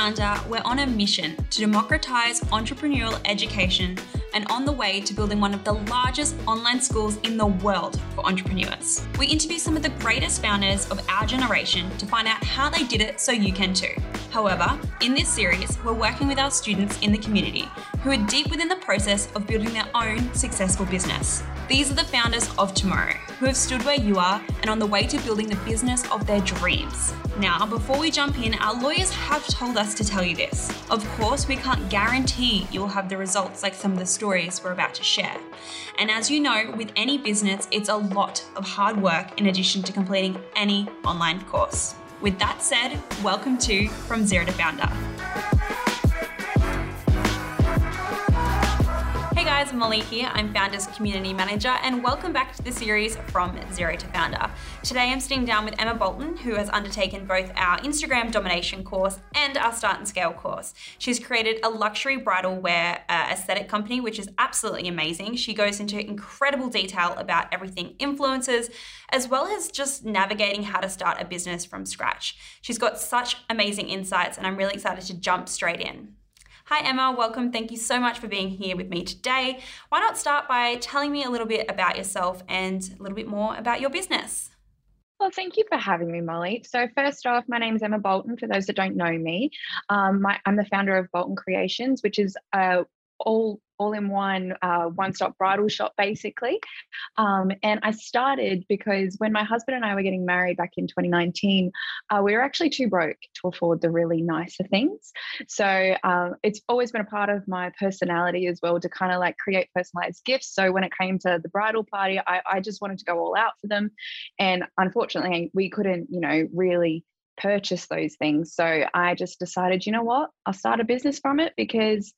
Foundr, we're on a mission to democratize entrepreneurial education and on the way to building one of the largest online schools in the world for entrepreneurs. We interview some of the greatest founders of our generation to find out how they did it so you can too. However, in this series, we're working with our students in the community who are deep within the process of building their own successful business. These are the founders of tomorrow who have stood where you are and on the way to building the business of their dreams. Now, before we jump in, our lawyers have told us to tell you this. Of course, we can't guarantee you will have the results like some of the stories we're about to share. And as you know, with any business, it's a lot of hard work in addition to completing any online course. With that said, welcome to From Zero to Foundr. Guys, Mollie here. I'm Foundr's Community Manager, and welcome back to the series From Zero to Foundr. Today I'm sitting down with Emma Bolton, who has undertaken both our Instagram domination course and our Start and Scale course. She's created a luxury bridal wear uh, aesthetic company, which is absolutely amazing. She goes into incredible detail about everything influences, as well as just navigating how to start a business from scratch. She's got such amazing insights, and I'm really excited to jump straight in. Hi, Emma. Welcome. Thank you so much for being here with me today. Why not start by telling me a little bit about yourself and a little bit more about your business? Well, thank you for having me, Mollie. So, first off, my name is Emma Bolton. For those that don't know me, um, my, I'm the founder of Bolton Creations, which is a all all in one uh, one stop bridal shop basically. Um, and i started because when my husband and i were getting married back in 2019 uh, we were actually too broke to afford the really nicer things. So um, it's always been a part of my personality as well to kind of like create personalized gifts. So when it came to the bridal party I, I just wanted to go all out for them. And unfortunately we couldn't you know really purchase those things. So i just decided you know what? I'll start a business from it because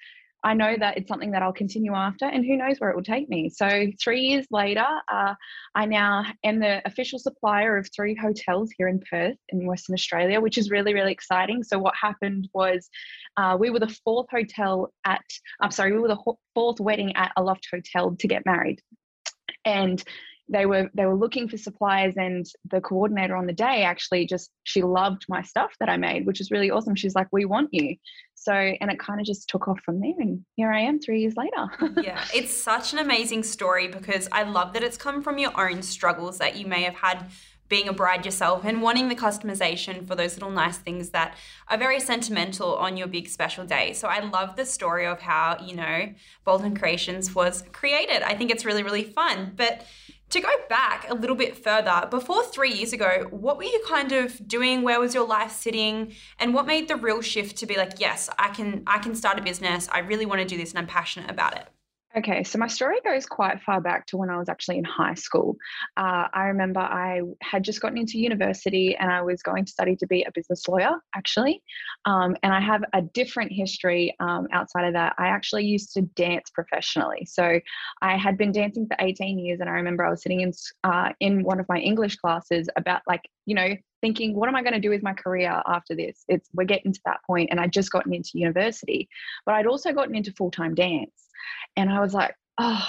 I know that it's something that I'll continue after, and who knows where it will take me. So, three years later, uh, I now am the official supplier of three hotels here in Perth, in Western Australia, which is really, really exciting. So, what happened was uh, we were the fourth hotel at, I'm sorry, we were the fourth wedding at a loft hotel to get married. And they were they were looking for suppliers and the coordinator on the day actually just she loved my stuff that I made which is really awesome she's like we want you so and it kind of just took off from there and here I am 3 years later yeah it's such an amazing story because I love that it's come from your own struggles that you may have had being a bride yourself and wanting the customization for those little nice things that are very sentimental on your big special day. So I love the story of how, you know, Bolton Creations was created. I think it's really, really fun. But to go back a little bit further, before three years ago, what were you kind of doing? Where was your life sitting? And what made the real shift to be like, yes, I can I can start a business. I really want to do this and I'm passionate about it? Okay, so my story goes quite far back to when I was actually in high school. Uh, I remember I had just gotten into university and I was going to study to be a business lawyer, actually. Um, and I have a different history um, outside of that. I actually used to dance professionally. So I had been dancing for 18 years, and I remember I was sitting in uh, in one of my English classes about like you know thinking what am i going to do with my career after this? It's we're getting to that point and i'd just gotten into university but i'd also gotten into full-time dance. And i was like oh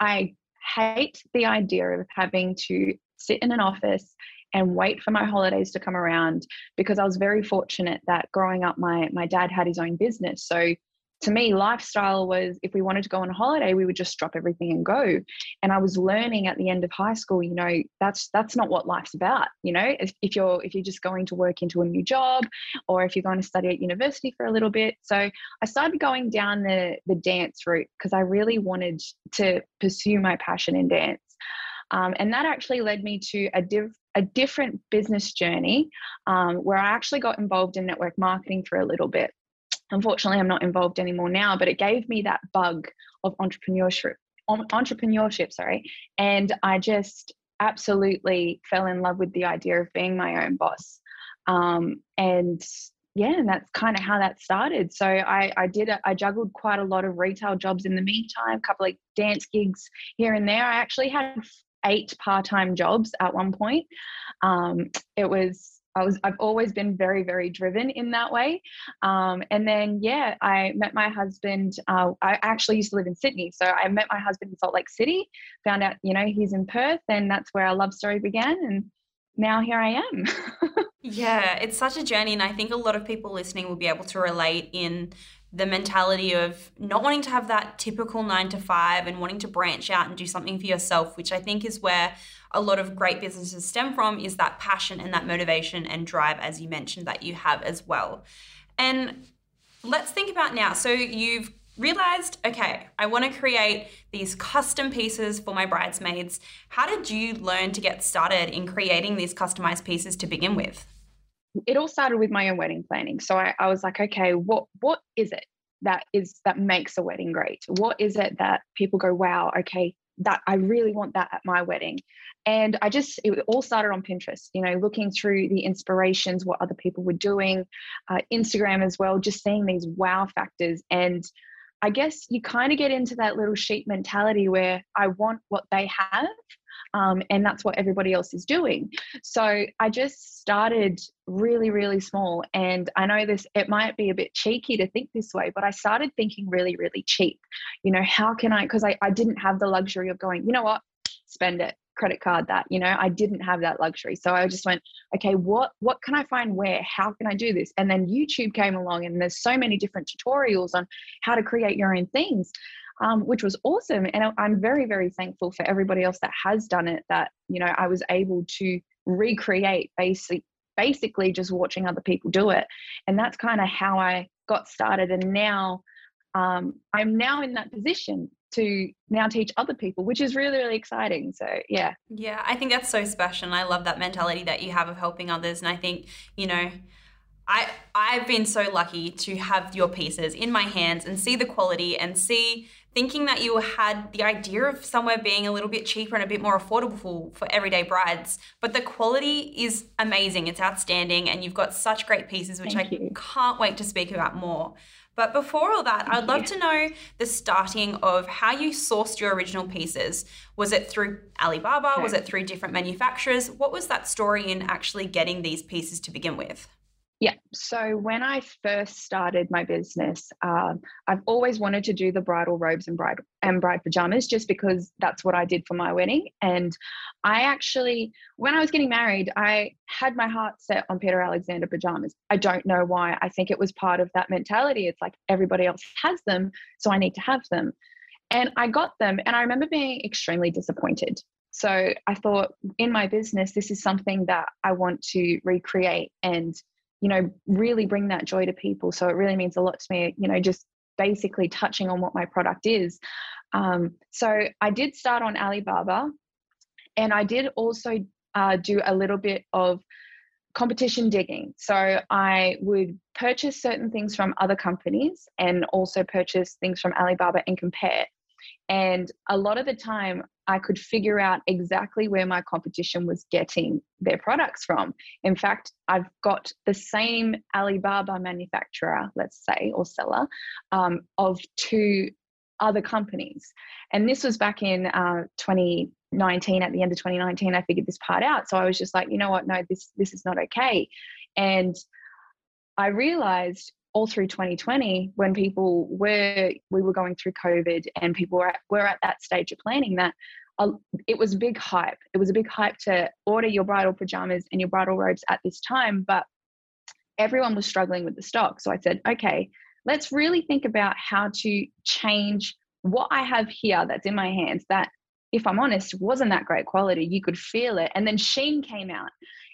i hate the idea of having to sit in an office and wait for my holidays to come around because i was very fortunate that growing up my my dad had his own business. So to me, lifestyle was if we wanted to go on a holiday, we would just drop everything and go. And I was learning at the end of high school, you know, that's that's not what life's about. You know, if, if you're if you're just going to work into a new job, or if you're going to study at university for a little bit. So I started going down the the dance route because I really wanted to pursue my passion in dance. Um, and that actually led me to a, div- a different business journey um, where I actually got involved in network marketing for a little bit unfortunately i'm not involved anymore now but it gave me that bug of entrepreneurship entrepreneurship sorry and i just absolutely fell in love with the idea of being my own boss. Um, and yeah and that's kind of how that started. So i i did a, I juggled quite a lot of retail jobs in the meantime a couple of dance gigs here and there. I actually had eight part-time jobs at one point. Um, it was I was I've always been very very driven in that way. Um, and then yeah, I met my husband. Uh, I actually used to live in Sydney, so I met my husband in Salt Lake City. Found out you know he's in Perth, and that's where our love story began. And now here I am. Yeah, it's such a journey. And I think a lot of people listening will be able to relate in the mentality of not wanting to have that typical nine to five and wanting to branch out and do something for yourself, which I think is where a lot of great businesses stem from, is that passion and that motivation and drive, as you mentioned, that you have as well. And let's think about now. So you've realized, okay, I want to create these custom pieces for my bridesmaids. How did you learn to get started in creating these customized pieces to begin with? It all started with my own wedding planning. So I, I was like, okay, what what is it that is that makes a wedding great? What is it that people go, wow, okay, that I really want that at my wedding. And I just, it all started on Pinterest, you know, looking through the inspirations, what other people were doing, uh, Instagram as well, just seeing these wow factors. And I guess you kind of get into that little sheep mentality where I want what they have. Um, and that's what everybody else is doing. So I just started really, really small. And I know this, it might be a bit cheeky to think this way, but I started thinking really, really cheap. You know, how can I, because I, I didn't have the luxury of going, you know what, spend it credit card that you know i didn't have that luxury so i just went okay what what can i find where how can i do this and then youtube came along and there's so many different tutorials on how to create your own things um, which was awesome and i'm very very thankful for everybody else that has done it that you know i was able to recreate basic basically just watching other people do it and that's kind of how i got started and now um, i'm now in that position to now teach other people, which is really, really exciting. So, yeah. Yeah, I think that's so special. And I love that mentality that you have of helping others. And I think, you know, I I've been so lucky to have your pieces in my hands and see the quality and see thinking that you had the idea of somewhere being a little bit cheaper and a bit more affordable for, for everyday brides but the quality is amazing it's outstanding and you've got such great pieces which Thank I you. can't wait to speak about more but before all that, I'd love to know the starting of how you sourced your original pieces. Was it through Alibaba? Okay. Was it through different manufacturers? What was that story in actually getting these pieces to begin with? Yeah. So when I first started my business, um, I've always wanted to do the bridal robes and bride and bride pajamas, just because that's what I did for my wedding. And I actually, when I was getting married, I had my heart set on Peter Alexander pajamas. I don't know why. I think it was part of that mentality. It's like everybody else has them, so I need to have them. And I got them, and I remember being extremely disappointed. So I thought, in my business, this is something that I want to recreate and you know, really bring that joy to people. So it really means a lot to me, you know, just basically touching on what my product is. Um, so I did start on Alibaba and I did also uh, do a little bit of competition digging. So I would purchase certain things from other companies and also purchase things from Alibaba and compare. And a lot of the time, I could figure out exactly where my competition was getting their products from. In fact, I've got the same Alibaba manufacturer, let's say, or seller, um, of two other companies. And this was back in uh, 2019, at the end of 2019, I figured this part out. So I was just like, you know what, no, this this is not okay. And I realized all through 2020 when people were we were going through covid and people were at, were at that stage of planning that uh, it was a big hype. It was a big hype to order your bridal pajamas and your bridal robes at this time but everyone was struggling with the stock. So i said okay let's really think about how to change what i have here that's in my hands that if i'm honest wasn't that great quality. You could feel it. And then Shein came out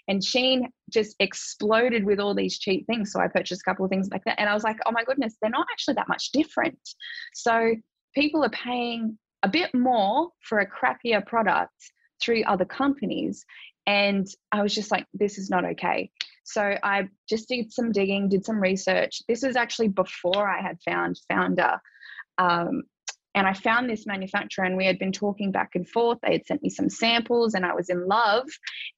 and Shein just exploded with all these cheap things. So I purchased a couple of things like that. And I was like, oh my goodness, they're not actually that much different. So people are paying a bit more for a crappier product through other companies. And I was just like, this is not okay. So I just did some digging, did some research. This was actually before I had found Foundr. Um, and I found this manufacturer, and we had been talking back and forth. They had sent me some samples, and I was in love.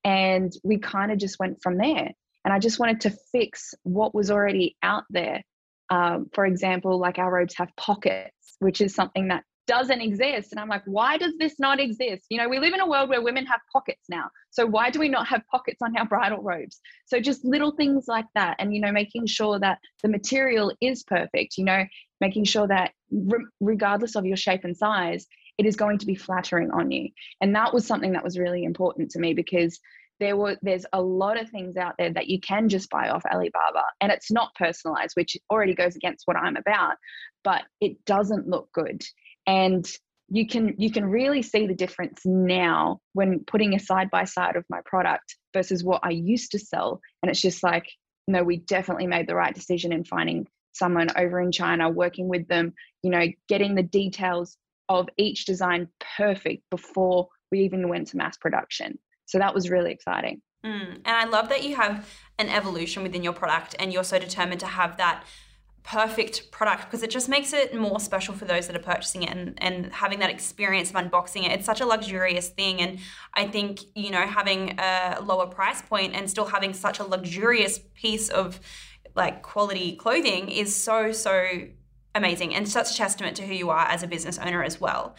And we kind of just went from there. And I just wanted to fix what was already out there. Um, for example, like our robes have pockets, which is something that doesn't exist. And I'm like, why does this not exist? You know, we live in a world where women have pockets now. So why do we not have pockets on our bridal robes? So just little things like that. And, you know, making sure that the material is perfect, you know, making sure that re- regardless of your shape and size, it is going to be flattering on you. And that was something that was really important to me because there were there's a lot of things out there that you can just buy off Alibaba and it's not personalized which already goes against what I'm about but it doesn't look good and you can you can really see the difference now when putting a side by side of my product versus what I used to sell and it's just like no we definitely made the right decision in finding someone over in China working with them you know getting the details of each design perfect before we even went to mass production so that was really exciting. Mm. And I love that you have an evolution within your product and you're so determined to have that perfect product because it just makes it more special for those that are purchasing it and, and having that experience of unboxing it. It's such a luxurious thing. And I think, you know, having a lower price point and still having such a luxurious piece of like quality clothing is so, so amazing and such a testament to who you are as a business owner as well.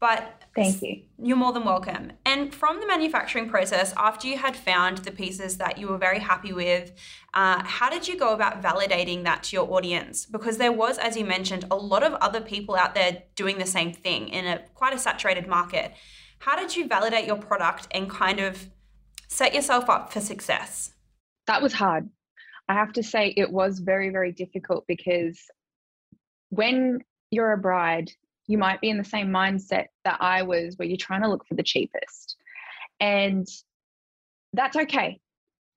But thank you. You're more than welcome. And from the manufacturing process, after you had found the pieces that you were very happy with, uh, how did you go about validating that to your audience? Because there was, as you mentioned, a lot of other people out there doing the same thing in a quite a saturated market. How did you validate your product and kind of set yourself up for success? That was hard. I have to say, it was very, very difficult because when you're a bride you might be in the same mindset that I was, where you're trying to look for the cheapest. And that's okay.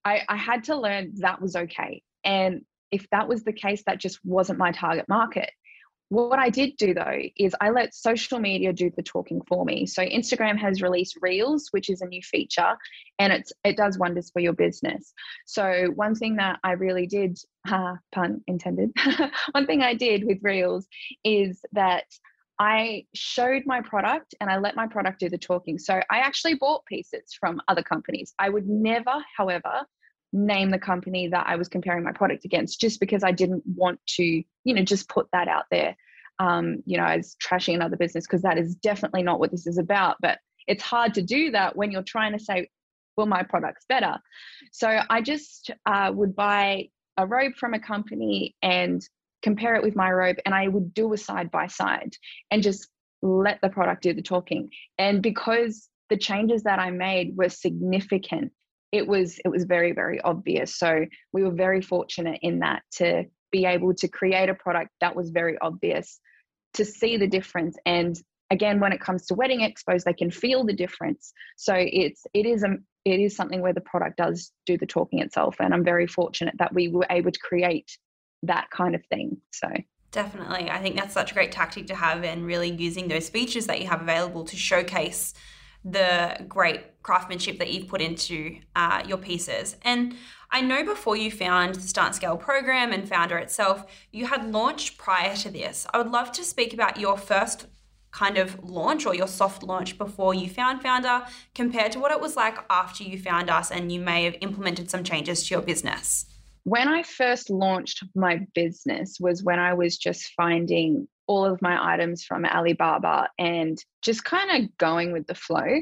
I, I had to learn that was okay. And if that was the case, that just wasn't my target market. What I did do though is I let social media do the talking for me. So Instagram has released Reels, which is a new feature, and it's it does wonders for your business. So one thing that I really did, pun intended, one thing I did with Reels is that I showed my product and I let my product do the talking. So I actually bought pieces from other companies. I would never, however, name the company that I was comparing my product against just because I didn't want to, you know, just put that out there, um, you know, as trashing another business because that is definitely not what this is about. But it's hard to do that when you're trying to say, well, my product's better. So I just uh, would buy a robe from a company and compare it with my robe and I would do a side by side and just let the product do the talking. And because the changes that I made were significant, it was it was very very obvious. So we were very fortunate in that to be able to create a product that was very obvious to see the difference. And again when it comes to wedding expos they can feel the difference. So it's it is a it is something where the product does do the talking itself. And i'm very fortunate that we were able to create that kind of thing. So. Definitely, I think that's such a great tactic to have, and really using those features that you have available to showcase the great craftsmanship that you've put into uh, your pieces. And I know before you found the Start Scale program and Foundr itself, you had launched prior to this. I would love to speak about your first kind of launch or your soft launch before you found Foundr compared to what it was like after you found us and you may have implemented some changes to your business when I first launched my business was when I was just finding all of my items from Alibaba and just kind of going with the flow.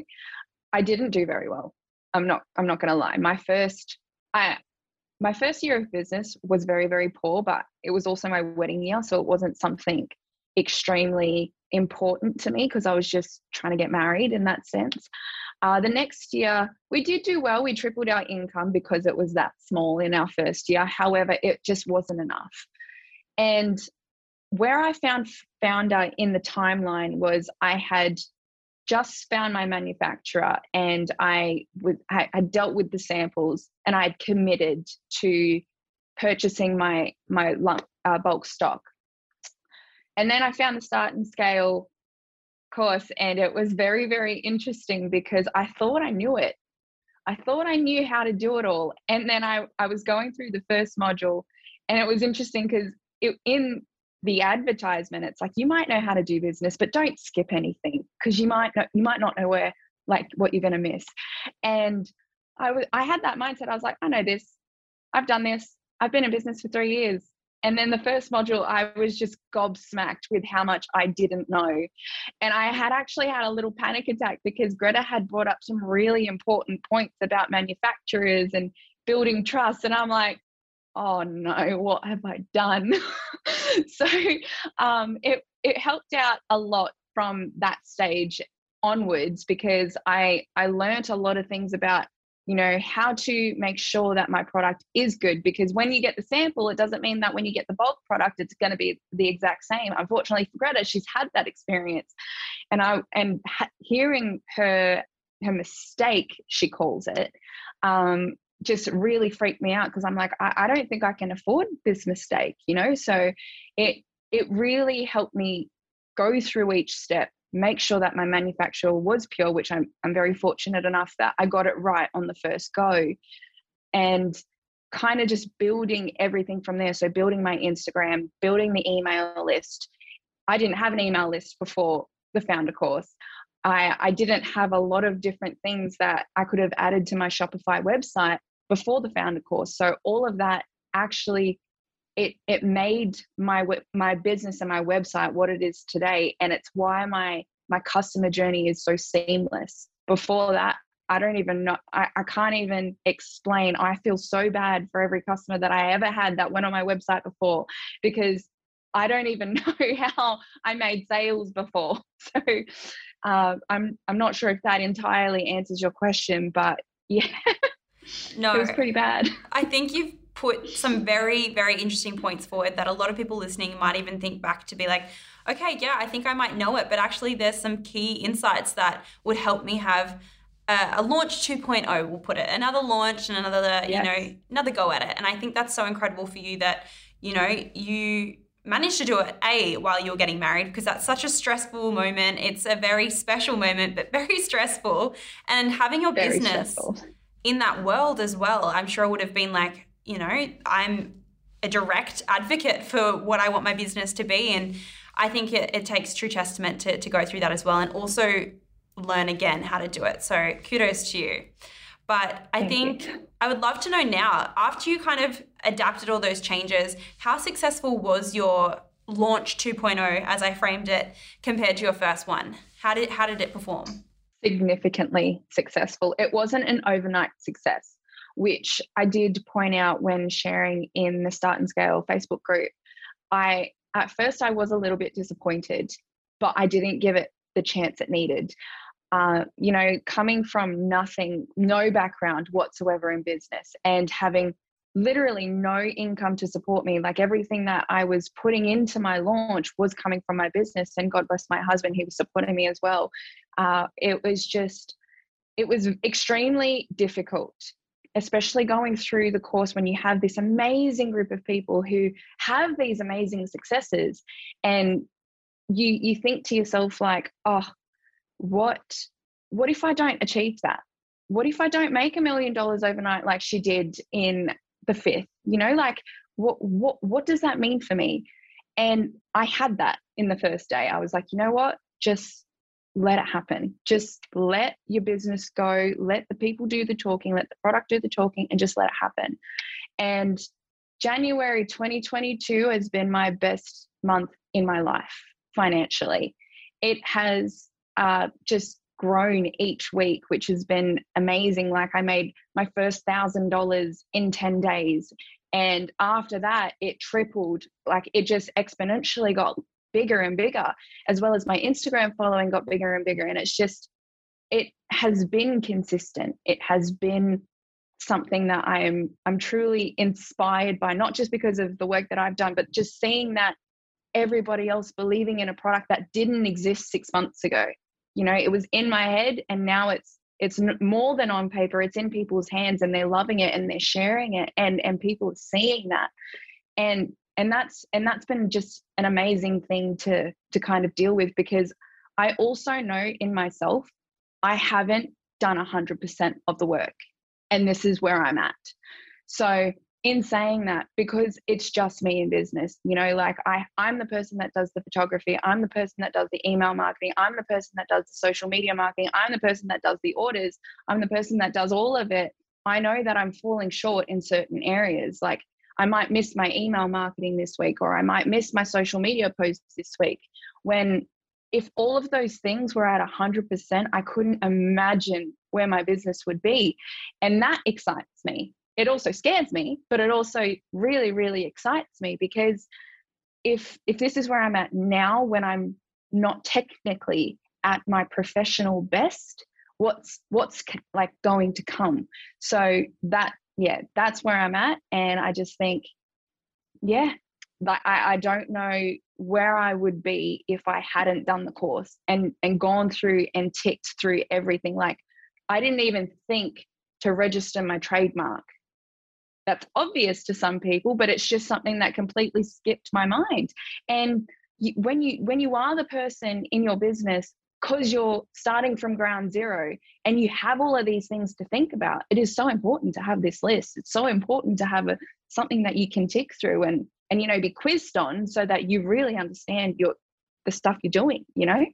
I didn't do very well. I'm not I'm not going to lie. My first I my first year of business was very very poor, but it was also my wedding year, so it wasn't something extremely important to me because I was just trying to get married in that sense. Uh, the next year, we did do well. We tripled our income because it was that small in our first year. However, it just wasn't enough. And where I found Foundr in the timeline was I had just found my manufacturer and I, I had dealt with the samples and I had committed to purchasing my my uh, bulk stock. And then I found the start and scale course and it was very very interesting because i thought i knew it i thought i knew how to do it all and then i, I was going through the first module and it was interesting because in the advertisement it's like you might know how to do business but don't skip anything because you might not you might not know where like what you're going to miss and i was i had that mindset i was like i know this i've done this i've been in business for three years and then the first module, I was just gobsmacked with how much I didn't know. And I had actually had a little panic attack because Gretta had brought up some really important points about manufacturers and building trust. And I'm like, oh no, what have I done? so um, it, it helped out a lot from that stage onwards because I, I learned a lot of things about you know how to make sure that my product is good because when you get the sample it doesn't mean that when you get the bulk product it's going to be the exact same unfortunately for Gretta she's had that experience and i and hearing her her mistake she calls it um, just really freaked me out because i'm like I, I don't think i can afford this mistake you know so it it really helped me go through each step make sure that my manufacturer was pure, which I'm, I'm very fortunate enough that I got it right on the first go. And kind of just building everything from there. So, building my Instagram, building the email list. I didn't have an email list before the Foundr course. I, I didn't have a lot of different things that I could have added to my Shopify website before the Foundr course. So, all of that actually it it made my my business and my website what it is today. And it's why my my customer journey is so seamless. Before that i don't even know I, I can't even explain. I feel so bad for every customer that i ever had that went on my website before because i don't even know how i made sales before. So uh, i'm i'm not sure if that entirely answers your question but yeah no it was pretty bad i think you've put some very, very interesting points forward that a lot of people listening might even think back to be like, okay, yeah, I think I might know it, but actually there's some key insights that would help me have a, a launch 2.0, we'll put it, another launch and another, yes. you know, another go at it. And I think that's so incredible for you that, you know, you managed to do it a while you're getting married because that's such a stressful moment it's a very special moment but very stressful and having your very business stressful. In that world as well i'm sure would have been like you know, I'm a direct advocate for what I want my business to be. And I think it, it takes true testament to, to go through that as well and also learn again how to do it. So kudos to you. But I Thank think you. I would love to know now, after you kind of adapted all those changes, how successful was your launch 2.0 as I framed it compared to your first one? How did how did it perform? Significantly successful. It wasn't an overnight success which I did point out when sharing in the Start and Scale Facebook group. I at first I was a little bit disappointed, but I didn't give it the chance it needed. Uh, you know, coming from nothing, no background whatsoever in business, and having literally no income to support me. Like everything that I was putting into my launch was coming from my business. And God bless my husband, he was supporting me as well. Uh, it was just, it was extremely difficult especially going through the course when you have this amazing group of people who have these amazing successes and you you think to yourself like oh what what if i don't achieve that? What if i don't make a million dollars overnight like she did in the fifth? You know like what what what does that mean for me? And i had that in the first day. I was like you know what? Just let it happen. Just let your business go, let the people do the talking, let the product do the talking, and just let it happen. And January 2022 has been my best month in my life financially. It has uh, just grown each week, which has been amazing. Like I made my first thousand dollars in 10 days. And after that, it tripled. Like it just exponentially got bigger and bigger, as well as my Instagram following got bigger and bigger. And it's just, it has been consistent. It has been something that I am I'm truly inspired by, not just because of the work that I've done, but just seeing that everybody else believing in a product that didn't exist six months ago. You know, it was in my head, and now it's it's more than on paper. It's in people's hands, and they're loving it and they're sharing it, and and people are seeing that. And and that's and that's been just an amazing thing to to kind of deal with because i also know in myself i haven't done 100% of the work and this is where i'm at. So in saying that because it's just me in business you know like i i'm the person that does the photography i'm the person that does the email marketing i'm the person that does the social media marketing i'm the person that does the orders i'm the person that does all of it. I know that i'm falling short in certain areas like I might miss my email marketing this week, or I might miss my social media posts this week. When if all of those things were at 100%, I couldn't imagine where my business would be. And that excites me. It also scares me, but it also really, really excites me because if if this is where I'm at now when I'm not technically at my professional best, what's what's like going to come so that yeah that's where i'm at and i just think yeah like I, I don't know where i would be if i hadn't done the course and and gone through and ticked through everything. Like i didn't even think to register my trademark. That's obvious to some people but it's just something that completely skipped my mind. And you, when you when you are the person in your business because you're starting from ground zero and you have all of these things to think about it is so important to have this list. It's so important to have a, something that you can tick through and and you know be quizzed on so that you really understand your the stuff you're doing you know?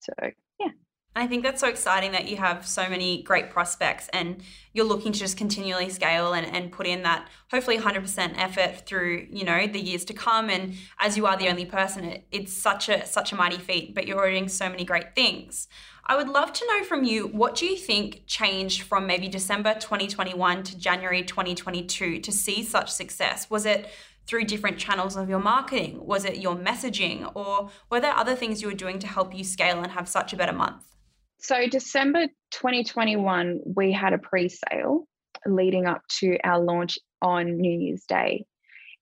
So yeah I think that's so exciting that you have so many great prospects and you're looking to just continually scale and, and put in that hopefully 100% effort through, you know, the years to come. And as you are the only person, it, it's such a, such a mighty feat, but you're doing so many great things. I would love to know from you, what do you think changed from maybe December 2021 to January 2022 to see such success? Was it through different channels of your marketing? Was it your messaging? Or were there other things you were doing to help you scale and have such a better month? So, December 2021, we had a pre sale leading up to our launch on New Year's Day.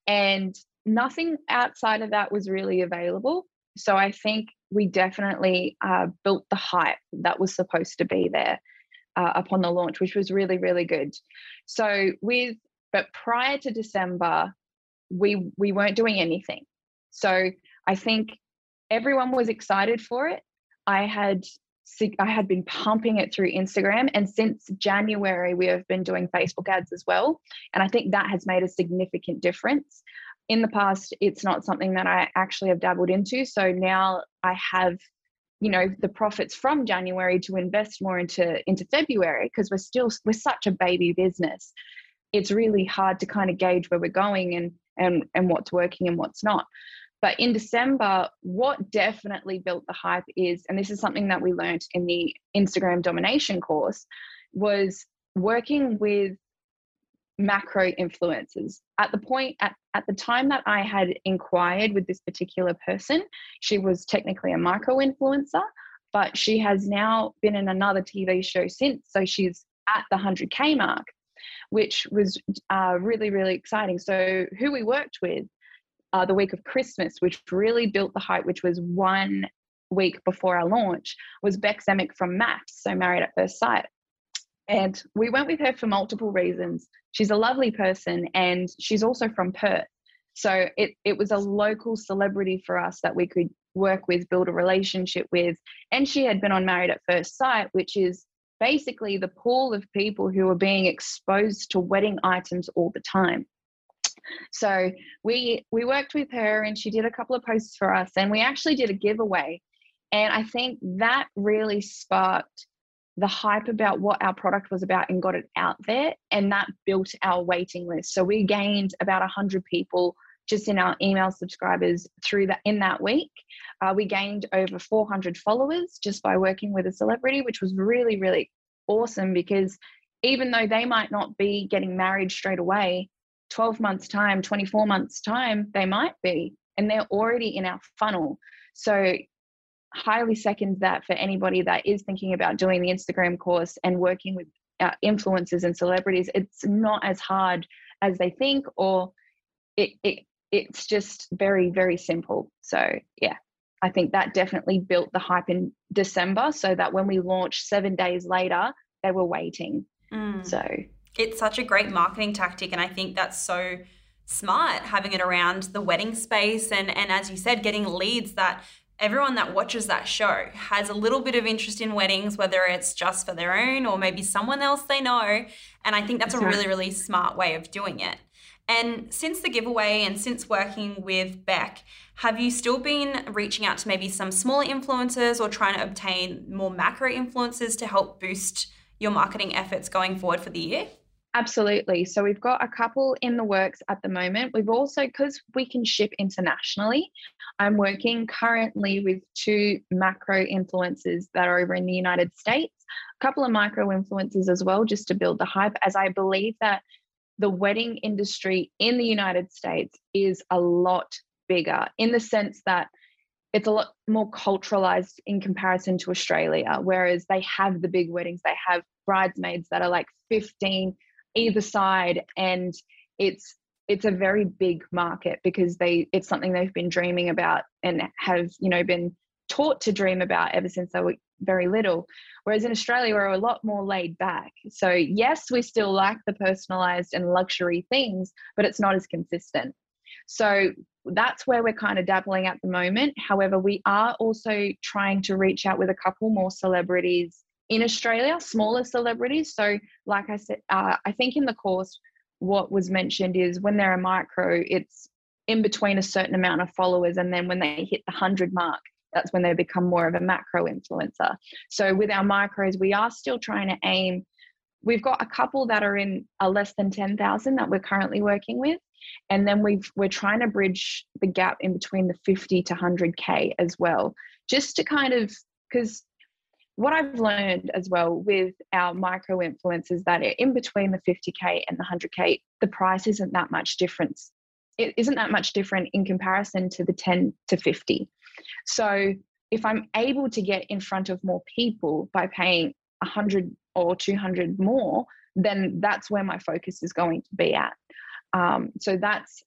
And nothing outside of that was really available. So, I think we definitely uh, built the hype that was supposed to be there uh, upon the launch, which was really, really good. So, with but prior to December, we we weren't doing anything. So, I think everyone was excited for it. I had I had been pumping it through Instagram. And since January, we have been doing Facebook ads as well. And I think that has made a significant difference. In the past, it's not something that I actually have dabbled into. So now I have you know the profits from january to invest more into into february because we're still we're such a baby business it's really hard to kind of gauge where we're going and and and what's working and what's not but in December, what definitely built the hype is, and this is something that we learned in the Instagram domination course, was working with macro influencers. At the point, at, at the time that I had inquired with this particular person, she was technically a micro influencer, but she has now been in another TV show since. So she's at the 100K mark, which was uh, really, really exciting. So, who we worked with uh, the week of Christmas, which really built the hype, which was one week before our launch, was Beck Zemek from MAFS, so Married at First Sight. And we went with her for multiple reasons. She's a lovely person and she's also from Perth. So it, it was a local celebrity for us that we could work with, build a relationship with. And she had been on Married at First Sight, which is basically the pool of people who are being exposed to wedding items all the time. So we we worked with her and she did a couple of posts for us and we actually did a giveaway. And I think that really sparked the hype about what our product was about and got it out there and that built our waiting list. So we gained about 100 people just in our email subscribers through that in that week. Uh, we gained over 400 followers just by working with a celebrity, which was really, really awesome because even though they might not be getting married straight away, 12 months time 24 months time they might be and they're already in our funnel. So highly second that for anybody that is thinking about doing the instagram course and working with uh, influencers and celebrities it's not as hard as they think or it, it it's just very very simple. So yeah i think that definitely built the hype in december so that when we launched seven days later they were waiting. Mm. so it's such a great marketing tactic and i think that's so smart having it around the wedding space and and as you said getting leads that everyone that watches that show has a little bit of interest in weddings whether it's just for their own or maybe someone else they know and i think that's a really really smart way of doing it and since the giveaway and since working with Beck, have you still been reaching out to maybe some smaller influencers or trying to obtain more macro influencers to help boost your marketing efforts going forward for the year? Absolutely. So we've got a couple in the works at the moment. We've also, because we can ship internationally, I'm working currently with two macro influencers that are over in the United States, a couple of micro influencers as well, just to build the hype, as I believe that the wedding industry in the United States is a lot bigger in the sense that it's a lot more culturalized in comparison to Australia, whereas they have the big weddings, they have bridesmaids that are like 15 either side, and it's it's a very big market because they it's something they've been dreaming about and have you know been taught to dream about ever since they were very little. Whereas in australia we're a lot more laid back. So yes we still like the personalized and luxury things but it's not as consistent. So that's where we're kind of dabbling at the moment. However we are also trying to reach out with a couple more celebrities in australia smaller celebrities so like i said uh, i think in the course what was mentioned is when they're a micro, it's in between a certain amount of followers. And then when they hit the 100 mark, that's when they become more of a macro influencer. So with our micros, we are still trying to aim. We've got a couple that are in a less than 10,000 that we're currently working with. And then we've, we're trying to bridge the gap in between the 50 to 100K as well, just to kind of, because what I've learned as well with our micro influencers that in between the 50k and the 100k, the price isn't that much difference. It isn't that much different in comparison to the 10 to 50. So if I'm able to get in front of more people by paying 100 or 200 more, then that's where my focus is going to be at. Um, so that's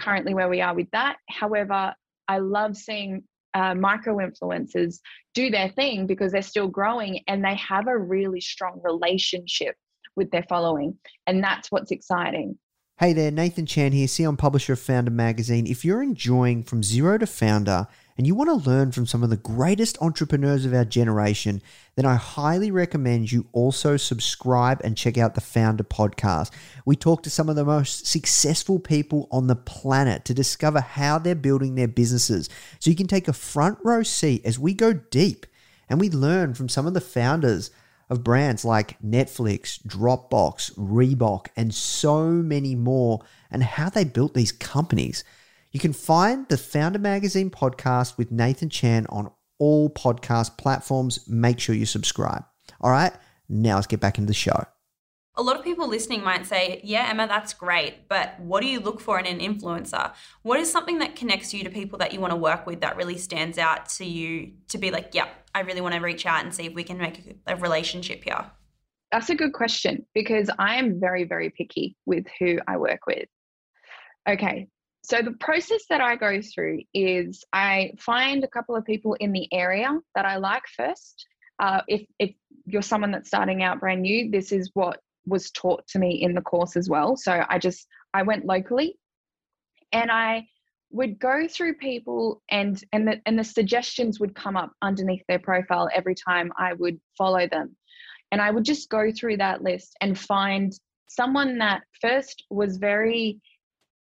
currently where we are with that. However, I love seeing uh, micro influencers do their thing because they're still growing and they have a really strong relationship with their following. And that's what's exciting. Hey there, Nathan Chan here, CEO and publisher of Foundr Magazine. If you're enjoying From Zero to Foundr, and you want to learn from some of the greatest entrepreneurs of our generation, then I highly recommend you also subscribe and check out the Foundr podcast. We talk to some of the most successful people on the planet to discover how they're building their businesses. So you can take a front row seat as we go deep and we learn from some of the founders of brands like Netflix, Dropbox, Reebok, and so many more, and how they built these companies. You can find the Foundr Magazine podcast with Nathan Chan on all podcast platforms. Make sure you subscribe. All right, now let's get back into the show. A lot of people listening might say, Yeah, Emma, that's great, but what do you look for in an influencer? What is something that connects you to people that you want to work with that really stands out to you to be like, Yeah, I really want to reach out and see if we can make a relationship here? That's a good question because I am very, very picky with who I work with. Okay, so the process that I go through is I find a couple of people in the area that I like first. Uh, if if you're someone that's starting out brand new, this is what was taught to me in the course as well. So I just I went locally, and I would go through people and and the and the suggestions would come up underneath their profile every time I would follow them, and I would just go through that list and find someone that first was very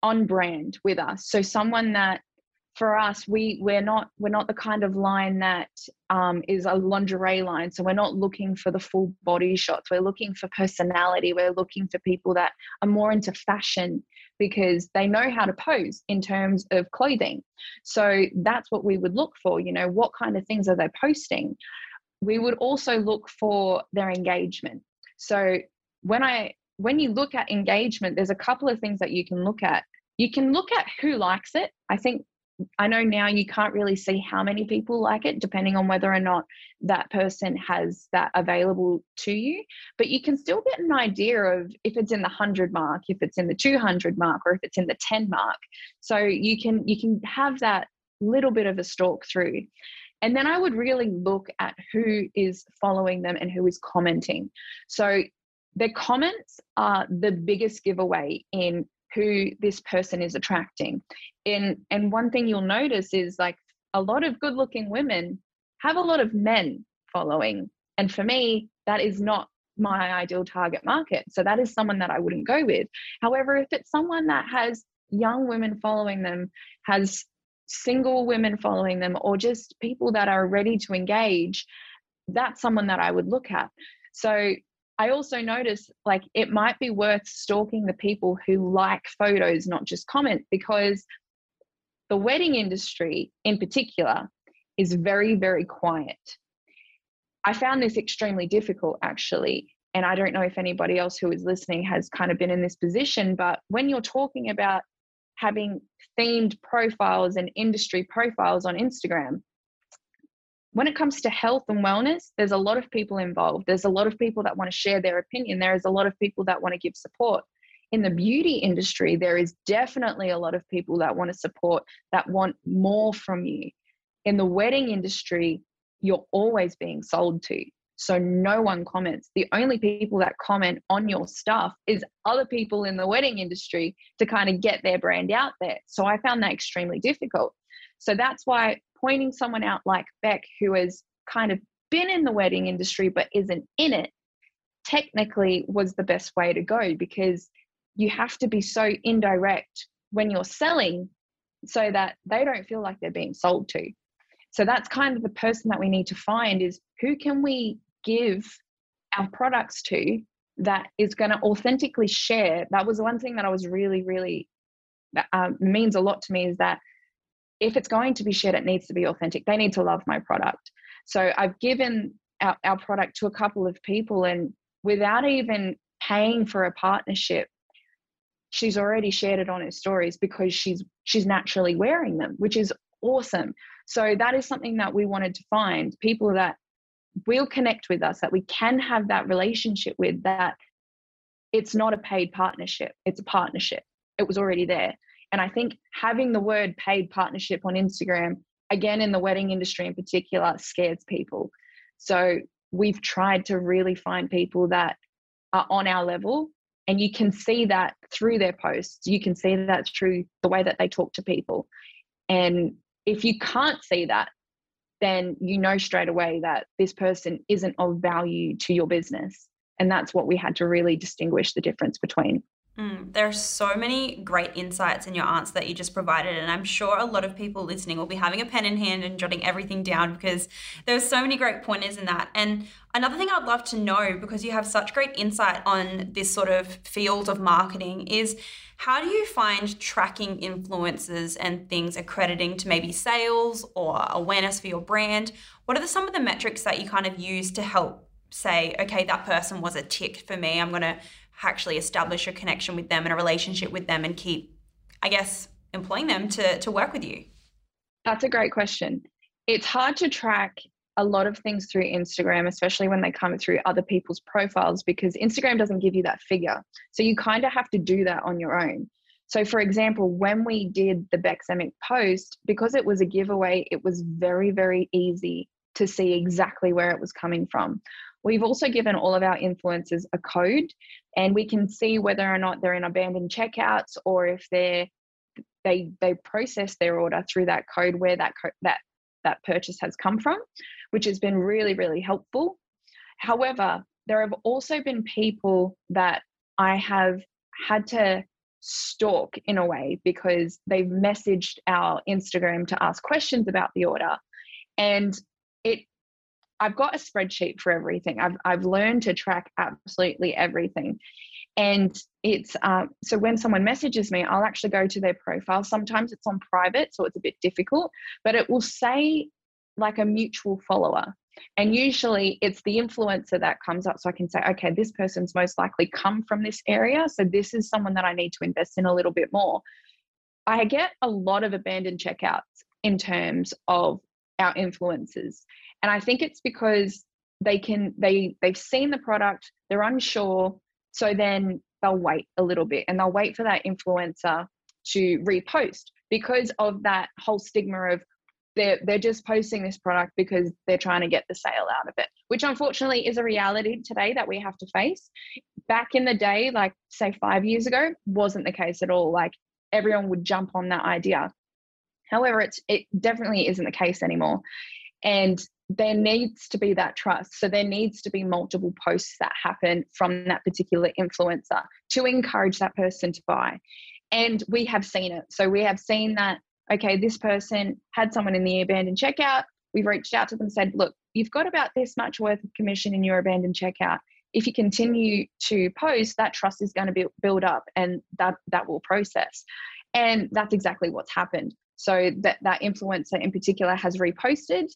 on brand with us. So someone that for us we we're not we're not the kind of line that um, is a lingerie line. So we're not looking for the full body shots. We're looking for personality. We're looking for people that are more into fashion because they know how to pose in terms of clothing. So that's what we would look for you know what kind of things are they posting? We would also look for their engagement. So when i when you look at engagement, there's a couple of things that you can look at. You can look at who likes it. I think I know now you can't really see how many people like it, depending on whether or not that person has that available to you. But you can still get an idea of if it's in the 100 mark, if it's in the 200 mark, or if it's in the 10 mark. So you can you can have that little bit of a stalk through. And then I would really look at who is following them and who is commenting. So their comments are the biggest giveaway in who this person is attracting. And and one thing you'll notice is like a lot of good looking women have a lot of men following. And for me, that is not my ideal target market. So that is someone that I wouldn't go with. However, if it's someone that has young women following them, has single women following them, or just people that are ready to engage, that's someone that I would look at. So I also notice like it might be worth stalking the people who like photos, not just comment, because the wedding industry in particular is very, very quiet. I found this extremely difficult actually. And I don't know if anybody else who is listening has kind of been in this position, but when you're talking about having themed profiles and industry profiles on Instagram. When it comes to health and wellness, there's a lot of people involved. There's a lot of people that want to share their opinion. There is a lot of people that want to give support. In the beauty industry, there is definitely a lot of people that want to support, that want more from you. In the wedding industry, you're always being sold to. So no one comments. The only people that comment on your stuff is other people in the wedding industry to kind of get their brand out there. So I found that extremely difficult. So that's why pointing someone out like Beck, who has kind of been in the wedding industry but isn't in it, technically was the best way to go because you have to be so indirect when you're selling so that they don't feel like they're being sold to. So that's kind of the person that we need to find is who can we give our products to that is going to authentically share. That was one thing that I was really, really that um, means a lot to me is that if it's going to be shared, it needs to be authentic. They need to love my product. So I've given our, our product to a couple of people, and without even paying for a partnership, she's already shared it on her stories because she's she's naturally wearing them, which is awesome. So that is something that we wanted to find people that will connect with us, that we can have that relationship with, that it's not a paid partnership, it's a partnership. It was already there. And I think having the word paid partnership on Instagram, again, in the wedding industry in particular, scares people. So we've tried to really find people that are on our level. And you can see that through their posts. You can see that through the way that they talk to people. And if you can't see that, then you know straight away that this person isn't of value to your business. And that's what we had to really distinguish the difference between. Mm, there are so many great insights in your answer that you just provided, and I'm sure a lot of people listening will be having a pen in hand and jotting everything down because there's so many great pointers in that. And another thing I'd love to know, because you have such great insight on this sort of field of marketing, is how do you find tracking influences and things accrediting to maybe sales or awareness for your brand? What are the, some of the metrics that you kind of use to help say, okay, that person was a tick for me. I'm going to actually establish a connection with them and a relationship with them and keep, I guess, employing them to, to work with you? That's a great question. It's hard to track a lot of things through Instagram, especially when they come through other people's profiles, because Instagram doesn't give you that figure. So you kind of have to do that on your own. So, for example, when we did the Beck Zemek post, because it was a giveaway, it was very, very easy to see exactly where it was coming from. We've also given all of our influencers a code, and we can see whether or not they're in abandoned checkouts or if they're they they process their order through that code where that co- that that purchase has come from which has been really, really helpful. However, there have also been people that I have had to stalk in a way because they've messaged our Instagram to ask questions about the order. And it I've got a spreadsheet for everything. I've I've learned to track absolutely everything. And it's um, so when someone messages me, I'll actually go to their profile. Sometimes it's on private, so it's a bit difficult, but it will say like a mutual follower. And usually it's the influencer that comes up. So I can say, okay, this person's most likely come from this area. So this is someone that I need to invest in a little bit more. I get a lot of abandoned checkouts in terms of our influencers. And I think it's because they can they they've seen the product, they're unsure, so then they'll wait a little bit and they'll wait for that influencer to repost because of that whole stigma of they're they're just posting this product because they're trying to get the sale out of it which unfortunately is a reality today that we have to face. Back in the day like say 5 years ago wasn't the case at all. Like everyone would jump on that idea however it's it definitely isn't the case anymore and there needs to be that trust so there needs to be multiple posts that happen from that particular influencer to encourage that person to buy and we have seen it so we have seen that okay, this person had someone in the abandoned checkout. We've reached out to them, said, look, you've got about this much worth of commission in your abandoned checkout. If you continue to post, that trust is going to be, build up and that, that will process. And that's exactly what's happened. So that, that influencer in particular has reposted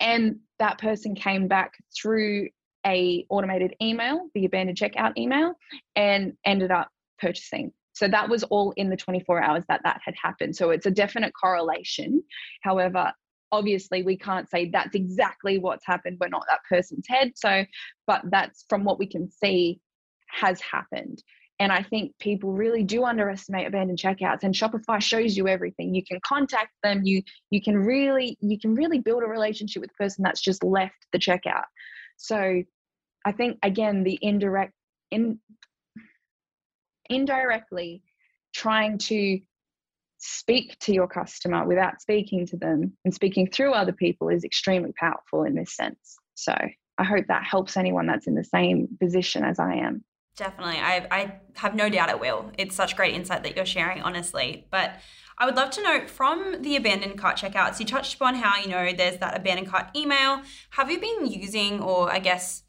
and that person came back through a automated email, the abandoned checkout email, and ended up purchasing. So that was all in the 24 hours that that had happened. So it's a definite correlation. However, obviously we can't say that's exactly what's happened. We're not that person's head. So, but that's from what we can see has happened. And I think people really do underestimate abandoned checkouts and Shopify shows you everything. You can contact them, you you can really you can really build a relationship with the person that's just left the checkout. So I think again the indirect in indirectly trying to speak to your customer without speaking to them and speaking through other people is extremely powerful in this sense. So I hope that helps anyone that's in the same position as I am. Definitely. I, I have no doubt it will. It's such great insight that you're sharing, honestly. But I would love to know from the abandoned cart checkouts, you touched upon how, you know, there's that abandoned cart email. Have you been using, or I guess,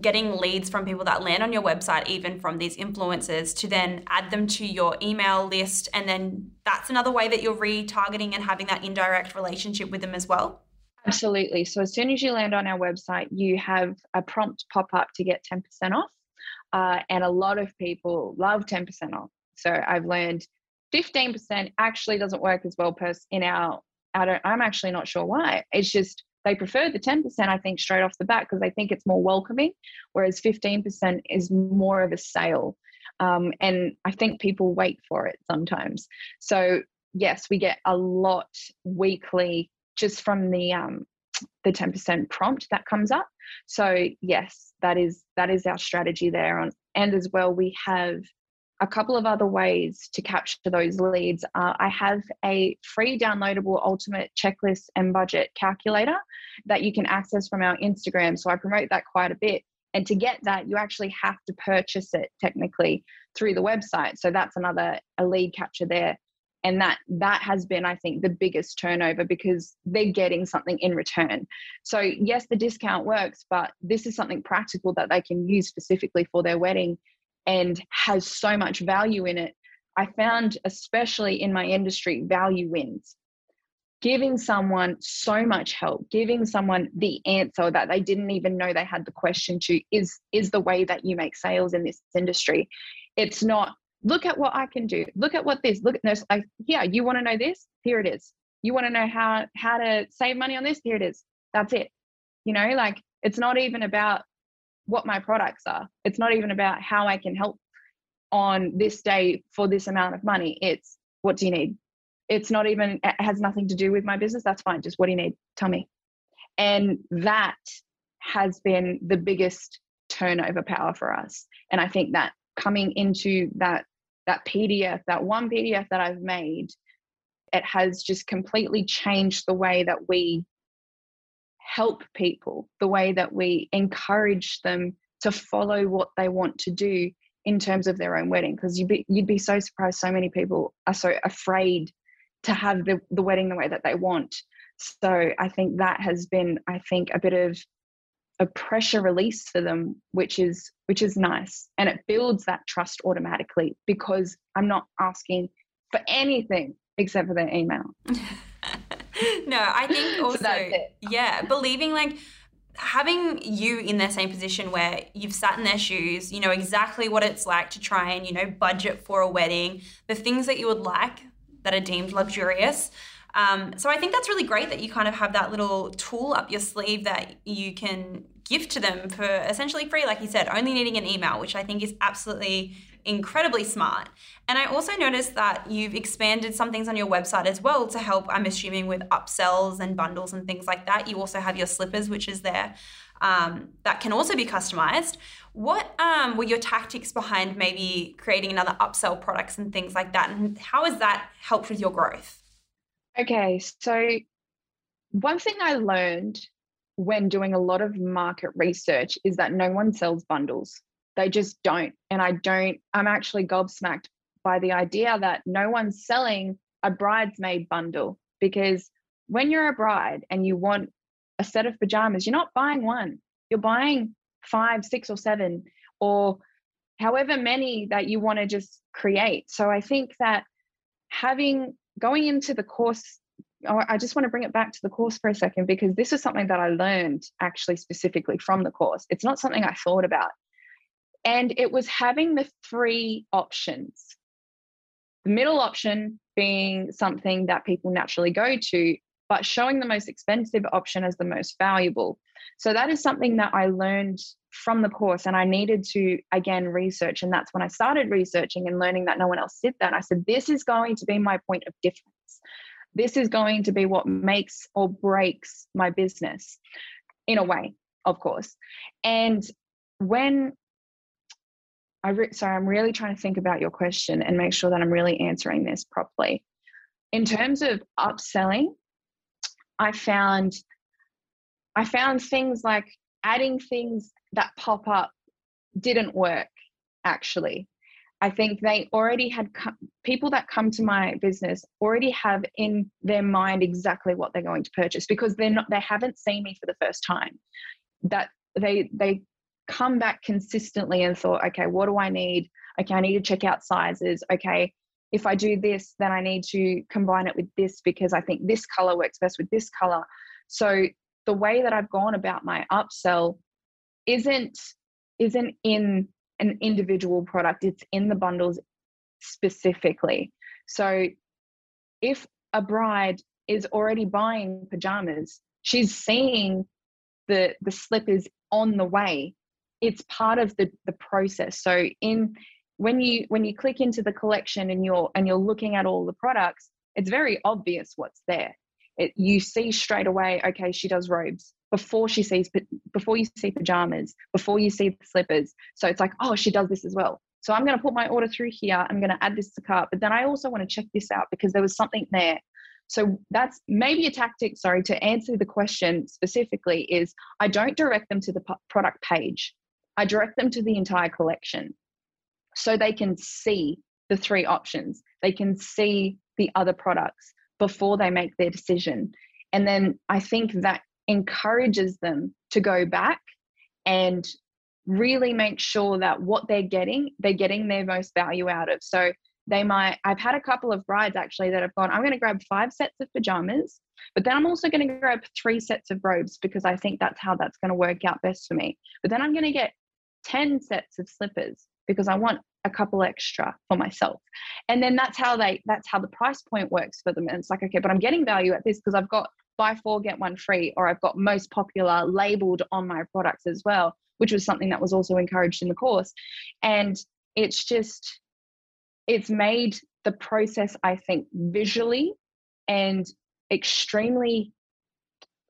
getting leads from people that land on your website, even from these influencers, to then add them to your email list? And then that's another way that you're retargeting and having that indirect relationship with them as well? Absolutely. So as soon as you land on our website, you have a prompt pop up to get 10% off. Uh, and a lot of people love 10% off. So I've learned 15% actually doesn't work as well in our I don't I'm actually not sure why. It's just they prefer the 10% I think straight off the bat because they think it's more welcoming, whereas 15% is more of a sale. Um, and I think people wait for it sometimes. So yes, we get a lot weekly just from the um, the 10% prompt that comes up. So yes, that is that is our strategy there on and as well we have a couple of other ways to capture those leads. Uh, I have a free downloadable ultimate checklist and budget calculator that you can access from our Instagram. So I promote that quite a bit. And to get that, you actually have to purchase it technically through the website. So that's another a lead capture there and that that has been i think the biggest turnover because they're getting something in return. So yes the discount works but this is something practical that they can use specifically for their wedding and has so much value in it. I found especially in my industry value wins. Giving someone so much help giving someone the answer that they didn't even know they had the question to is is the way that you make sales in this industry. It's not look at what I can do. Look at what this, look at this. Like, yeah, you want to know this? Here it is. You want to know how how to save money on this? Here it is. That's it. You know, like it's not even about what my products are. It's not even about how I can help on this day for this amount of money. It's what do you need? It's not even it has nothing to do with my business. That's fine. Just what do you need? Tell me. And that has been the biggest turnover power for us. And I think that coming into that that PDF, that one PDF that I've made, it has just completely changed the way that we help people, the way that we encourage them to follow what they want to do in terms of their own wedding. Because you'd be, you'd be so surprised, so many people are so afraid to have the, the wedding the way that they want. So I think that has been, I think, a bit of a pressure release for them which is which is nice. And it builds that trust automatically because i'm not asking for anything except for their email. No i think also so yeah believing like having you in their same position where you've sat in their shoes you know exactly what it's like to try and you know budget for a wedding the things that you would like that are deemed luxurious um, so I think that's really great that you kind of have that little tool up your sleeve that you can give to them for essentially free, like you said, only needing an email, which I think is absolutely incredibly smart. And I also noticed that you've expanded some things on your website as well to help, I'm assuming, with upsells and bundles and things like that. You also have your slippers, which is there. Um, that can also be customized. What um, were your tactics behind maybe creating another upsell products and things like that? And how has that helped with your growth? Okay, so one thing I learned when doing a lot of market research is that no one sells bundles. They just don't. And I don't, I'm actually gobsmacked by the idea that no one's selling a bridesmaid bundle because when you're a bride and you want a set of pajamas, you're not buying one, you're buying five, six, or seven, or however many that you want to just create. So I think that having going into the course oh, I just want to bring it back to the course for a second because this is something that I learned actually specifically from the course. It's not something I thought about. And it was having the three options the middle option being something that people naturally go to, but showing the most expensive option as the most valuable. So that is something that I learned from the course and I needed to again research. And that's when I started researching and learning that no one else did that. I said, this is going to be my point of difference. This is going to be what makes or breaks my business in a way, of course. And when I re- sorry, I'm really trying to think about your question and make sure that I'm really answering this properly. In terms of upselling, I found I found things like adding things that pop up didn't work actually. I think they already had people that come to my business already have in their mind exactly what they're going to purchase because they're not they haven't seen me for the first time. That they they come back consistently and thought, okay, what do I need? Okay, I need to check out sizes. Okay, if I do this, then I need to combine it with this because I think this color works best with this color. So the way that I've gone about my upsell isn't isn't in an individual product, it's in the bundles specifically. So if a bride is already buying pajamas, she's seeing the the slippers on the way it's part of the the process so in when you when you click into the collection and you're and you're looking at all the products it's very obvious what's there. It, you see straight away okay she does robes before she sees before you see pajamas before you see the slippers. So it's like oh she does this as well. So i'm going to put my order through here. I'm going to add this to cart but then i also want to check this out because there was something there. So that's maybe a tactic sorry to answer the question specifically is i don't direct them to the product page. I direct them to the entire collection so they can see the three options. They can see the other products before they make their decision. And then I think that encourages them to go back and really make sure that what they're getting, they're getting their most value out of. So they might, I've had a couple of brides actually that have gone, I'm going to grab five sets of pajamas, but then I'm also going to grab three sets of robes because I think that's how that's going to work out best for me. But then I'm going to get 10 sets of slippers because I want a couple extra for myself. And then that's how they that's how the price point works for them. And it's like, okay, but I'm getting value at this because I've got buy four, get one free, or I've got most popular labeled on my products as well, which was something that was also encouraged in the course. And it's just it's made the process, I think, visually and extremely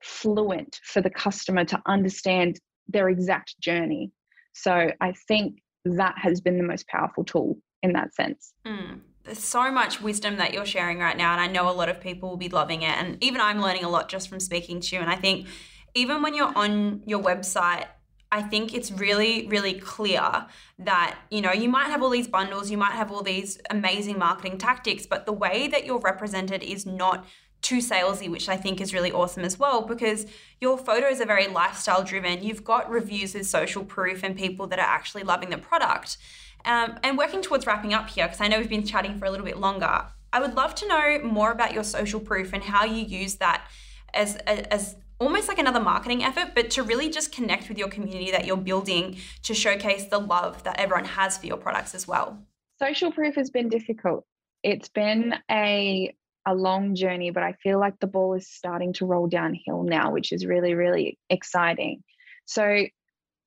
fluent for the customer to understand their exact journey so I think that has been the most powerful tool in that sense. Mm. There's so much wisdom that you're sharing right now, and I know a lot of people will be loving it. And even I'm learning a lot just from speaking to you. And I think even when you're on your website, I think it's really, really clear that, you know, you might have all these bundles, you might have all these amazing marketing tactics, but the way that you're represented is not too salesy, which I think is really awesome as well because your photos are very lifestyle driven. You've got reviews with social proof and people that are actually loving the product. Um, and working towards wrapping up here, because I know we've been chatting for a little bit longer, I would love to know more about your social proof and how you use that as, as almost like another marketing effort, but to really just connect with your community that you're building to showcase the love that everyone has for your products as well. Social proof has been difficult. It's been a a long journey, but I feel like the ball is starting to roll downhill now, which is really, really exciting. So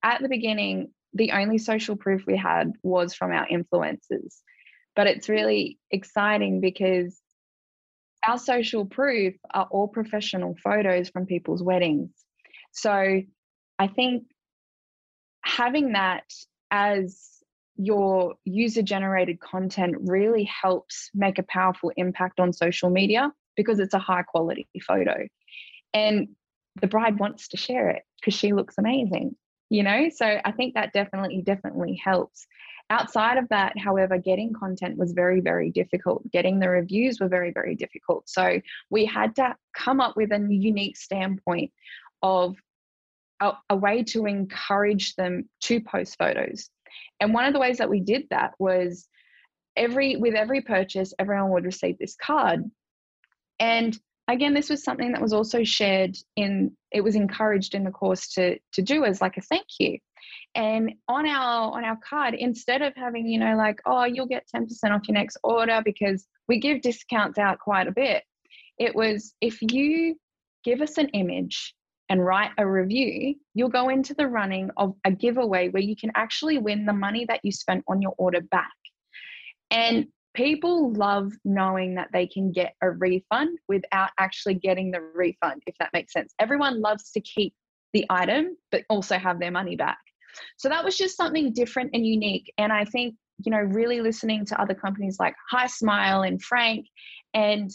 at the beginning, the only social proof we had was from our influencers. But it's really exciting because our social proof are all professional photos from people's weddings. So I think having that as your user generated content really helps make a powerful impact on social media because it's a high quality photo. And the bride wants to share it because she looks amazing, you know? So I think that definitely, definitely helps. Outside of that, however, getting content was very, very difficult. Getting the reviews were very, very difficult. So we had to come up with a unique standpoint of a, a way to encourage them to post photos and one of the ways that we did that was every with every purchase, everyone would receive this card. And again, this was something that was also shared in it was encouraged in the course to to do as like a thank you. And on our on our card, instead of having, you know, like, oh, you'll get 10% off your next order because we give discounts out quite a bit. It was if you give us an image and write a review, you'll go into the running of a giveaway where you can actually win the money that you spent on your order back. And people love knowing that they can get a refund without actually getting the refund, if that makes sense. Everyone loves to keep the item, but also have their money back. So that was just something different and unique. And I think, you know, really listening to other companies like Hismile and Frank and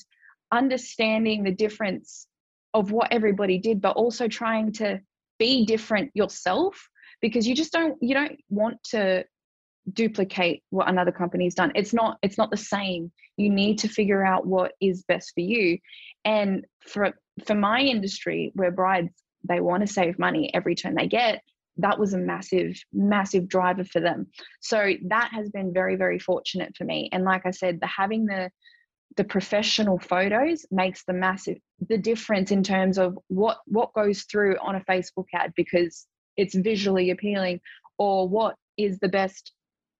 understanding the difference of what everybody did, but also trying to be different yourself because you just don't you don't want to duplicate what another company's done. It's not it's not the same. You need to figure out what is best for you. And for for my industry where brides they want to save money every turn they get that was a massive massive driver for them. So that has been very very fortunate for me. And like i said the having the the professional photos makes the massive the difference in terms of what what goes through on a facebook ad because it's visually appealing or what is the best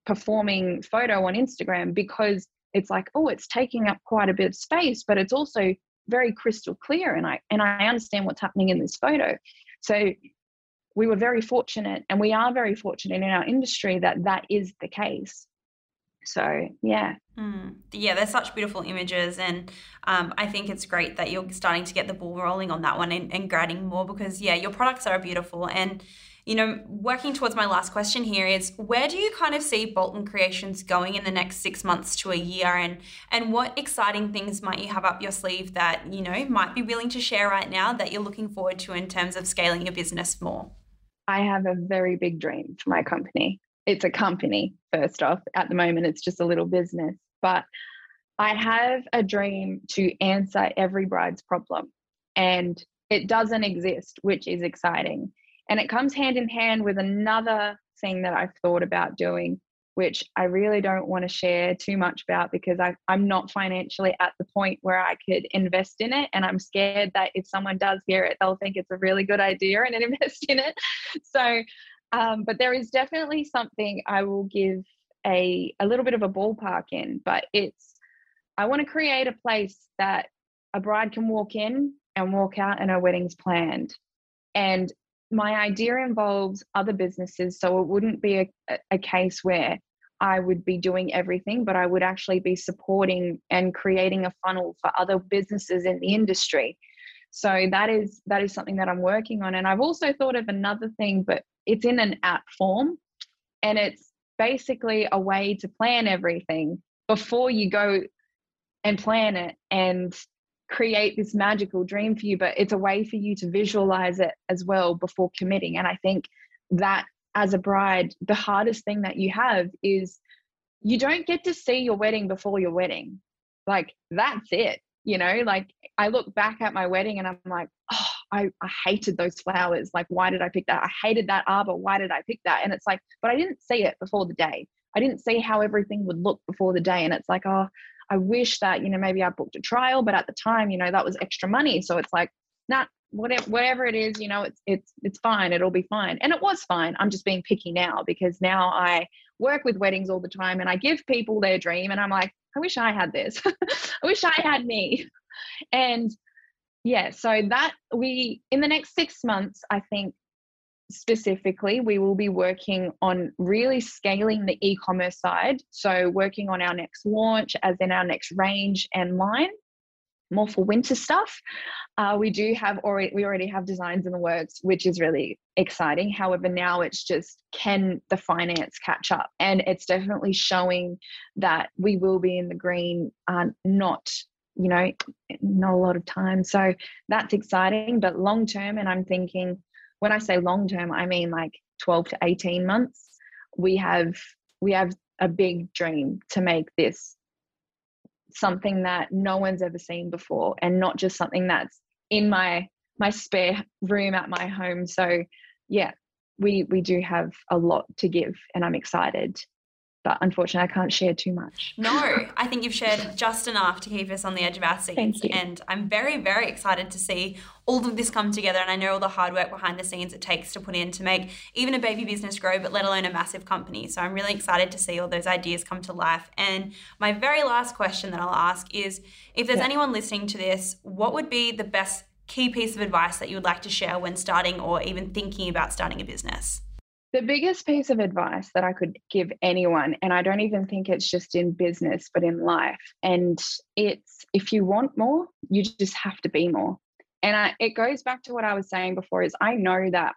performing photo on instagram because it's like oh it's taking up quite a bit of space but it's also very crystal clear and i and i understand what's happening in this photo. So we were very fortunate and we are very fortunate in our industry that that is the case so yeah. Mm. yeah they're such beautiful images and um, i think it's great that you're starting to get the ball rolling on that one and, and grading more because yeah your products are beautiful. And you know working towards my last question here is where do you kind of see bolton creations going in the next six months to a year? And and what exciting things might you have up your sleeve that you know might be willing to share right now that you're looking forward to in terms of scaling your business more? I have a very big dream for my company it's a company first off at the moment it's just a little business but i have a dream to answer every bride's problem and it doesn't exist which is exciting. And it comes hand in hand with another thing that i've thought about doing which i really don't want to share too much about because I, i'm not financially at the point where i could invest in it and i'm scared that if someone does hear it they'll think it's a really good idea and invest in it. So um, but there is definitely something I will give a a little bit of a ballpark in. But it's I want to create a place that a bride can walk in and walk out and her wedding's planned. And my idea involves other businesses, so it wouldn't be a, a case where I would be doing everything, but I would actually be supporting and creating a funnel for other businesses in the industry. So that is that is something that I'm working on. And I've also thought of another thing, but it's in an app form and it's basically a way to plan everything before you go and plan it and create this magical dream for you but it's a way for you to visualize it as well before committing. And i think that as a bride the hardest thing that you have is you don't get to see your wedding before your wedding. Like that's it you know? Like i look back at my wedding and i'm like oh I, I hated those flowers like why did i pick that? I hated that arbor why did i pick that? And it's like but i didn't see it before the day. I didn't see how everything would look before the day. And it's like oh i wish that you know maybe i booked a trial but at the time you know that was extra money. So it's like not whatever whatever it is you know it's it's it's fine. It'll be fine. And it was fine. I'm just being picky now because now i work with weddings all the time and i give people their dream and i'm like I wish I had this. I wish I had me. And yeah, so that we, in the next six months, I think specifically, we will be working on really scaling the e commerce side. So, working on our next launch, as in our next range and line, more for winter stuff. Uh, we do have already we already have designs in the works, which is really exciting. However, now it's just can the finance catch up, and it's definitely showing that we will be in the green. Uh, not you know not a lot of time, so that's exciting. But long term, and I'm thinking when I say long term, I mean like 12 to 18 months. We have we have a big dream to make this something that no one's ever seen before and not just something that's in my my spare room at my home so yeah we we do have a lot to give and i'm excited but unfortunately, I can't share too much. No, I think you've shared just enough to keep us on the edge of our seats. And I'm very, very excited to see all of this come together. And I know all the hard work behind the scenes it takes to put in to make even a baby business grow, but let alone a massive company. So I'm really excited to see all those ideas come to life. And my very last question that I'll ask is if there's yeah. anyone listening to this, what would be the best key piece of advice that you would like to share when starting or even thinking about starting a business? The biggest piece of advice that I could give anyone, and I don't even think it's just in business, but in life, and it's if you want more, you just have to be more. And I, it goes back to what I was saying before is I know that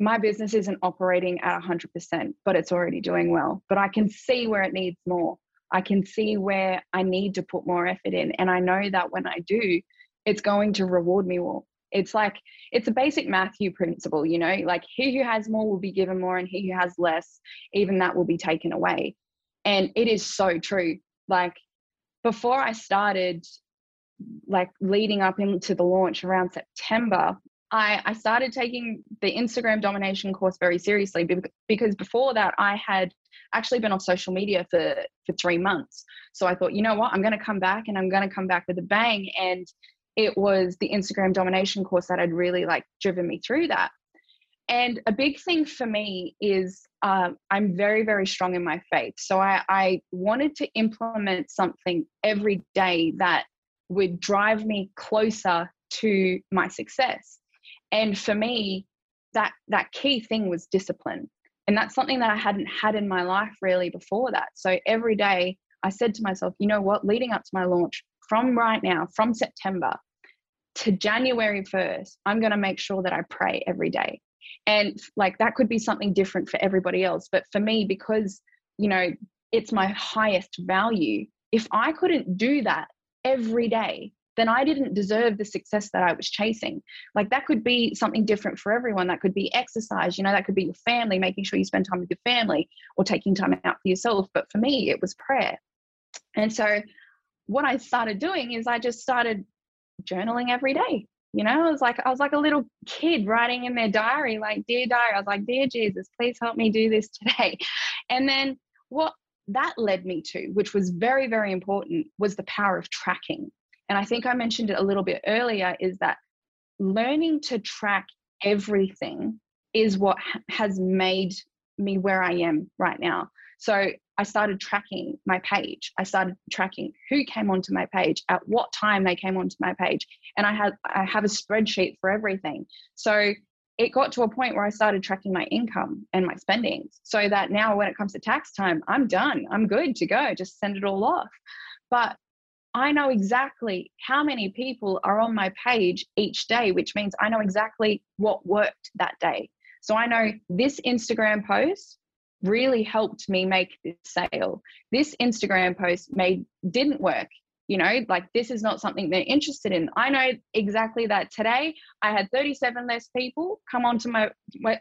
my business isn't operating at 100%, but it's already doing well. But I can see where it needs more. I can see where I need to put more effort in. And I know that when I do, it's going to reward me more. It's like it's a basic Matthew principle, you know, like he who has more will be given more, and he who has less, even that will be taken away. And it is so true. Like before I started, like leading up into the launch around September, I, I started taking the Instagram domination course very seriously because before that I had actually been on social media for for three months. So I thought, you know what, I'm going to come back and I'm going to come back with a bang. And it was the Instagram domination course that had really like driven me through that. And a big thing for me is um, I'm very, very strong in my faith. So I, I wanted to implement something every day that would drive me closer to my success. And for me, that that key thing was discipline. And that's something that I hadn't had in my life really before that. So every day I said to myself, you know what, leading up to my launch, from right now, from September to January 1st, I'm going to make sure that I pray every day. And like that could be something different for everybody else. But for me, because, you know, it's my highest value, if I couldn't do that every day, then I didn't deserve the success that I was chasing. Like that could be something different for everyone. That could be exercise, you know, that could be your family, making sure you spend time with your family or taking time out for yourself. But for me, it was prayer. And so what I started doing is I just started journaling every day. You know, I was like I was like a little kid writing in their diary, like dear diary. I was like, dear Jesus, please help me do this today. And then what that led me to, which was very very important, was the power of tracking. And I think I mentioned it a little bit earlier. Is that learning to track everything is what has made me where I am right now. So I started tracking my page. I started tracking who came onto my page, at what time they came onto my page, and I had I have a spreadsheet for everything. So it got to a point where I started tracking my income and my spendings, so that now when it comes to tax time, I'm done. I'm good to go. Just send it all off. But I know exactly how many people are on my page each day, which means I know exactly what worked that day. So I know this Instagram post really helped me make this sale. This Instagram post made didn't work. You know, like this is not something they're interested in. I know exactly that today I had 37 less people come onto my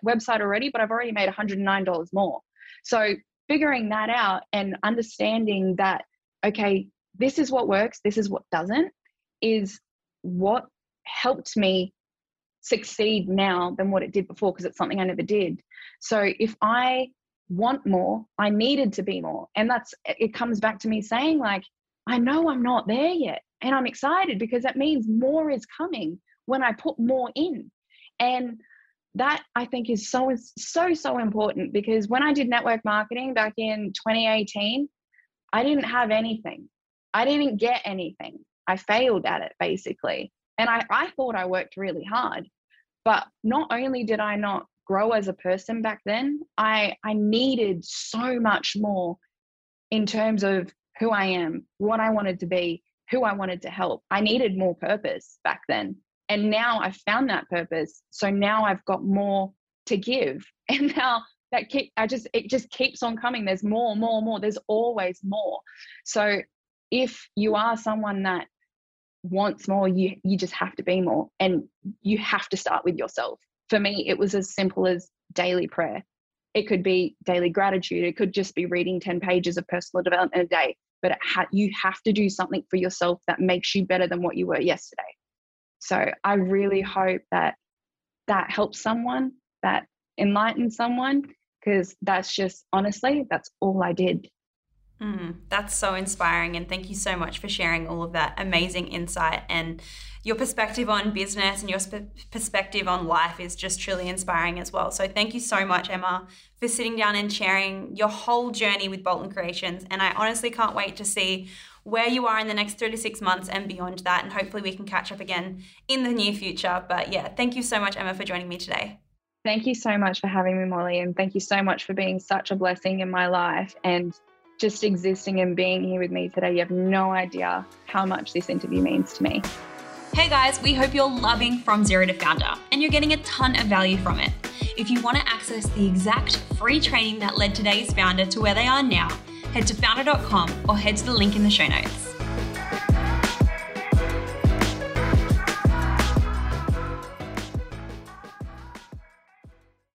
website already, but I've already made $109 more. So figuring that out and understanding that, okay, this is what works, this is what doesn't, is what helped me succeed now than what it did before because it's something I never did. So if I want more. I needed to be more. And that's it comes back to me saying, like, I know I'm not there yet. And I'm excited because that means more is coming when I put more in. And that I think is so so so important because when I did network marketing back in 2018, I didn't have anything. I didn't get anything. I failed at it basically. And I, I thought I worked really hard. But not only did I not grow as a person back then, I I needed so much more in terms of who I am, what I wanted to be, who I wanted to help. I needed more purpose back then. And now I've found that purpose. So now I've got more to give. And now that keep I just it just keeps on coming. There's more, more, more. There's always more. So if you are someone that wants more, you you just have to be more. And you have to start with yourself for me, it was as simple as daily prayer. It could be daily gratitude. It could just be reading 10 pages of personal development a day. But ha- you have to do something for yourself that makes you better than what you were yesterday. So I really hope that that helps someone, that enlightens someone. because that's just honestly, that's all I did. Mm, that's so inspiring. And thank you so much for sharing all of that amazing insight. And your perspective on business and your sp- perspective on life is just truly inspiring as well. So thank you so much, Emma, for sitting down and sharing your whole journey with Bolton Creations. And I honestly can't wait to see where you are in the next three to six months and beyond that. And hopefully we can catch up again in the near future. But yeah, thank you so much, Emma, for joining me today. Thank you so much for having me, Mollie. And thank you so much for being such a blessing in my life. And just existing and being here with me today. You have no idea how much this interview means to me. Hey guys, we hope you're loving From Zero to Foundr and you're getting a ton of value from it. If you want to access the exact free training that led today's founder to where they are now, head to foundr.com or head to the link in the show notes.